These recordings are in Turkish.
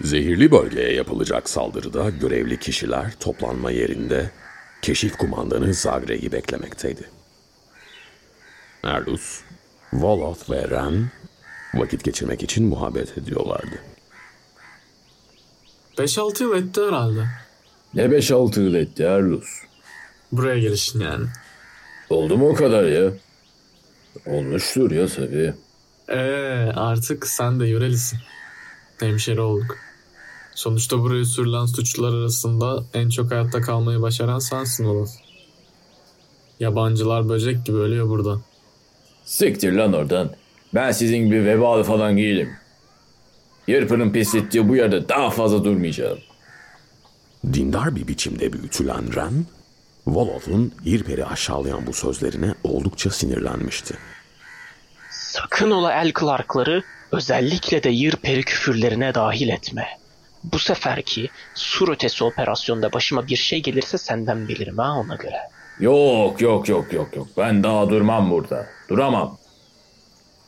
Zehirli bölgeye yapılacak saldırıda görevli kişiler toplanma yerinde keşif kumandanı Zagre'yi beklemekteydi. Erlus, Voloth ve Ren vakit geçirmek için muhabbet ediyorlardı. 5-6 yıl etti herhalde. Ne beş altı yıl etti Erlus. Buraya gelişin yani. Oldu mu o kadar ya? Olmuştur ya tabii. Ee artık sen de yörelisin. Hemşeri olduk. Sonuçta buraya sürülen suçlular arasında en çok hayatta kalmayı başaran sensin Olaf. Yabancılar böcek gibi ölüyor burada. Siktir lan oradan. Ben sizin gibi vebalı falan değilim. Yırpının pislettiği bu yerde daha fazla durmayacağım. Dindar bir biçimde büyütülen Ren, Voloth'un Hirper'i aşağılayan bu sözlerine oldukça sinirlenmişti. Sakın ola el Clark'ları özellikle de yır peri küfürlerine dahil etme. Bu seferki sur ötesi operasyonda başıma bir şey gelirse senden bilirim ha ona göre. Yok yok yok yok yok. Ben daha durmam burada. Duramam.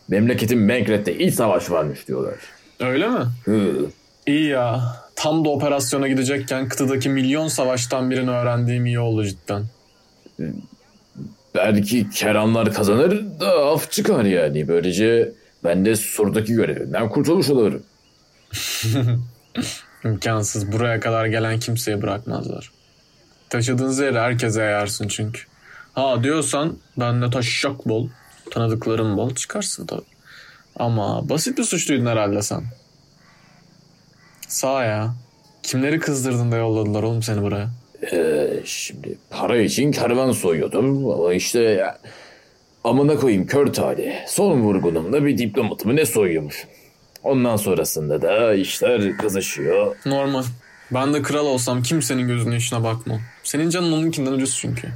Memleketin Menkret'te iç savaş varmış diyorlar. Öyle mi? Hı. İyi ya. Tam da operasyona gidecekken kıtadaki milyon savaştan birini öğrendiğim iyi oldu cidden. Belki keranlar kazanır da af çıkar yani. Böylece ben de surdaki görevimden kurtulmuş olurum. İmkansız. Buraya kadar gelen kimseye bırakmazlar. Taşıdığın zehri herkese yayarsın çünkü. Ha diyorsan bende taşacak bol, tanıdıklarım bol çıkarsın tabii. Ama basit bir suçluydun herhalde sen. Sağ ya. Kimleri kızdırdın da yolladılar oğlum seni buraya? Ee, şimdi para için kervan soyuyordum ama işte ya, amına koyayım kör talih. Son vurgunumda bir diplomatımı ne soyuyormuş. Ondan sonrasında da işler kızışıyor. Normal. Ben de kral olsam kimsenin gözünün işine bakmam. Senin canın onunkinden ucuz çünkü.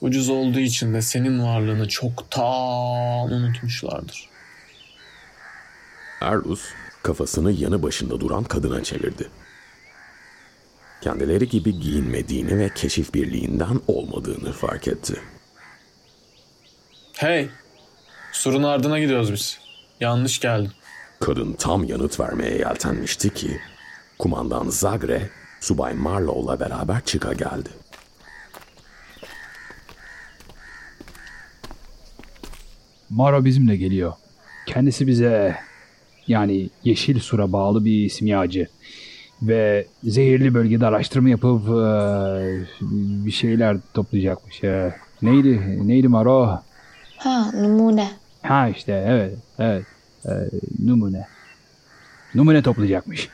Ucuz olduğu için de senin varlığını çoktan unutmuşlardır. Erlus kafasını yanı başında duran kadına çevirdi. Kendileri gibi giyinmediğini ve keşif birliğinden olmadığını fark etti. Hey! Surun ardına gidiyoruz biz. Yanlış geldin. Kadın tam yanıt vermeye yeltenmişti ki kumandan Zagre Subay Marlow'la beraber çıka geldi. Maro bizimle geliyor. Kendisi bize yani Yeşil Sur'a bağlı bir simyacı. Ve zehirli bölgede araştırma yapıp eee, bir şeyler toplayacakmış. Eee, neydi? Neydi Maro? Ha, numune. Ha işte evet. Evet. Eee, numune. Numune toplayacakmış.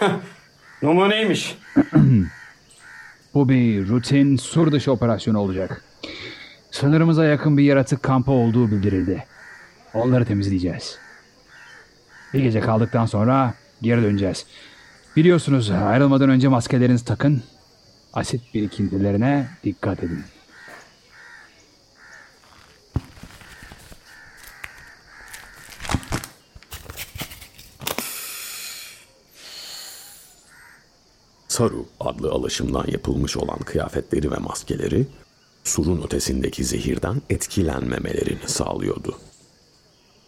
Numuneymiş. Bu bir rutin sur dışı operasyonu olacak. Sınırımıza yakın bir yaratık kampı olduğu bildirildi. Onları temizleyeceğiz. Bir gece kaldıktan sonra geri döneceğiz. Biliyorsunuz ayrılmadan önce maskelerinizi takın. Asit birikintilerine dikkat edin. Saru adlı alaşımdan yapılmış olan kıyafetleri ve maskeleri surun ötesindeki zehirden etkilenmemelerini sağlıyordu.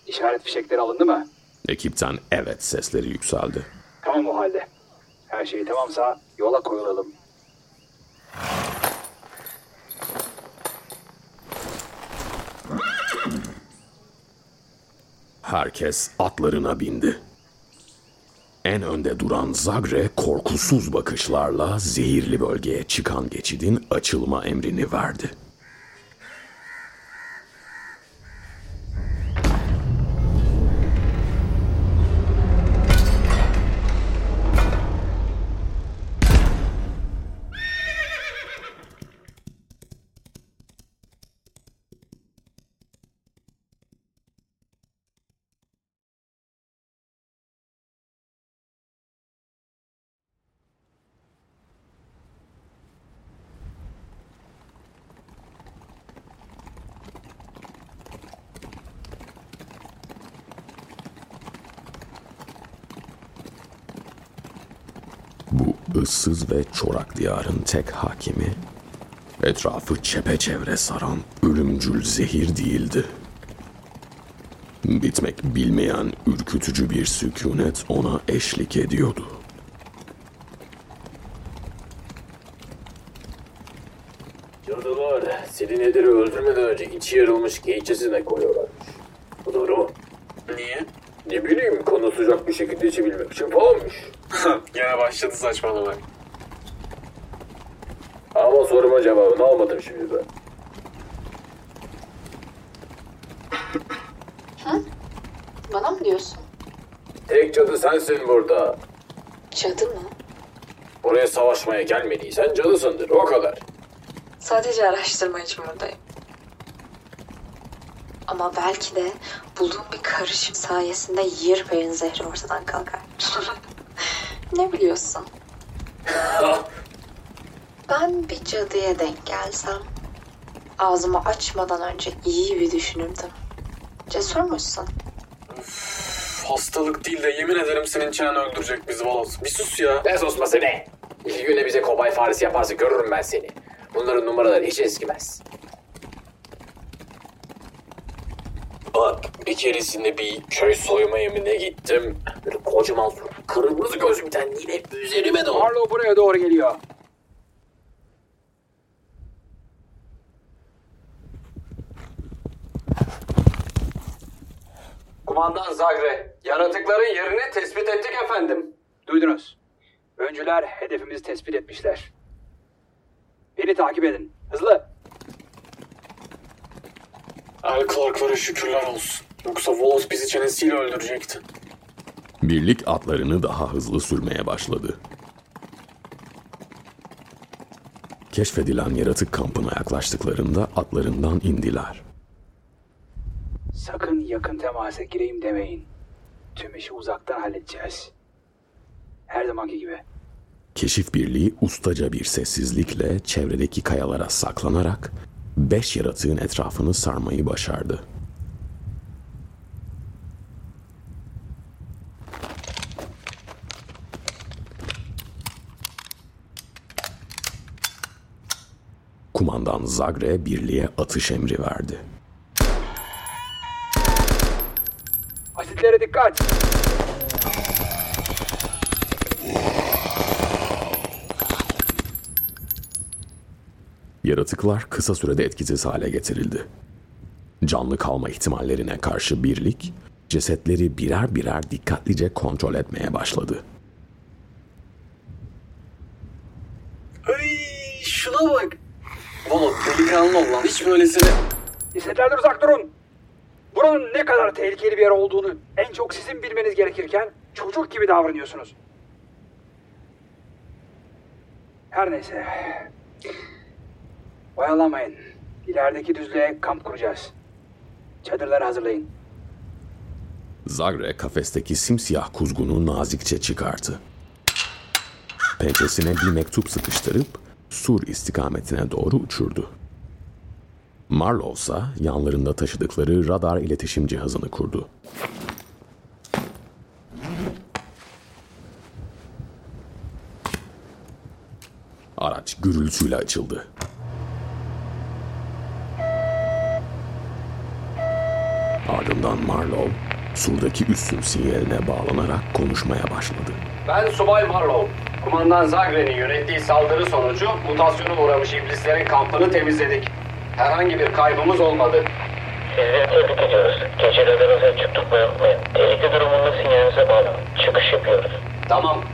İşaret fişekleri alındı mı? Ekipten evet sesleri yükseldi. Tamam o halde. Her şey tamamsa yola koyulalım. Herkes atlarına bindi. En önde duran Zagre korkusuz bakışlarla zehirli bölgeye çıkan geçidin açılma emrini verdi. ıssız ve çorak diyarın tek hakimi, etrafı çepeçevre saran ölümcül zehir değildi. Bitmek bilmeyen ürkütücü bir sükunet ona eşlik ediyordu. Cadılar selineleri öldürmeden önce içi yarılmış geyçesine koyuyorlarmış. Bu doğru mu? Niye? Ne bileyim konu sıcak bir şekilde içebilmek için falanmış. Gene başladı saçmalamak. Ama soruma cevabını almadım şimdi ben. Bana mı diyorsun? Tek cadı sensin burada. Cadı mı? Buraya savaşmaya gelmediysen cadısındır o kadar. Sadece araştırma için buradayım. Ama belki de bulduğum bir karışım sayesinde Yirpey'in zehri ortadan kalkar. ne biliyorsun? ben bir cadıya denk gelsem ağzımı açmadan önce iyi bir düşünürdüm. Cesurmuşsun. Hastalık değil de yemin ederim senin çenen öldürecek bizi Valos. Bir sus ya. Ne susması ne? İki güne bize kobay faresi yaparsa görürüm ben seni. Bunların numaraları hiç eskimez. Bak bir keresinde bir köy soyma yemine gittim. Böyle kocaman kırmızı tane yine üzerime doğru. Marlow buraya doğru geliyor. Kumandan Zagre, yaratıkların yerini tespit ettik efendim. Duydunuz. Öncüler hedefimizi tespit etmişler. Beni takip edin. Hızlı. El Clark'lara şükürler olsun. Yoksa Volos bizi çenesiyle öldürecekti. Birlik atlarını daha hızlı sürmeye başladı. Keşfedilen yaratık kampına yaklaştıklarında atlarından indiler. Sakın yakın temasa gireyim demeyin. Tüm işi uzaktan halledeceğiz. Her zamanki gibi. Keşif birliği ustaca bir sessizlikle çevredeki kayalara saklanarak beş yaratığın etrafını sarmayı başardı. Kumandan Zagre birliğe atış emri verdi. Asitlere dikkat. Yaratıklar kısa sürede etkisiz hale getirildi. Canlı kalma ihtimallerine karşı birlik, cesetleri birer birer dikkatlice kontrol etmeye başladı. Ay şuna bak. Volos delikanlı ol lan. Hiç böylesine... Cesetlerden uzak durun. Buranın ne kadar tehlikeli bir yer olduğunu en çok sizin bilmeniz gerekirken çocuk gibi davranıyorsunuz. Her neyse. Oyalanmayın. İlerideki düzlüğe kamp kuracağız. Çadırları hazırlayın. Zagre kafesteki simsiyah kuzgunu nazikçe çıkarttı. Pençesine bir mektup sıkıştırıp sur istikametine doğru uçurdu. Marlow ise yanlarında taşıdıkları radar iletişim cihazını kurdu. Araç gürültüyle açıldı. Ardından Marlow, surdaki üssün sinyaline bağlanarak konuşmaya başladı. Ben Subay Marlow. Kumandan Zagre'nin yönettiği saldırı sonucu mutasyona uğramış iblislerin kampını temizledik. Herhangi bir kaybımız olmadı. Sizleri tebrik ediyoruz. Gecelerinizi açık tutmayı unutmayın. Tehlike durumunda sinyalinize bağlanın. Çıkış yapıyoruz. Tamam,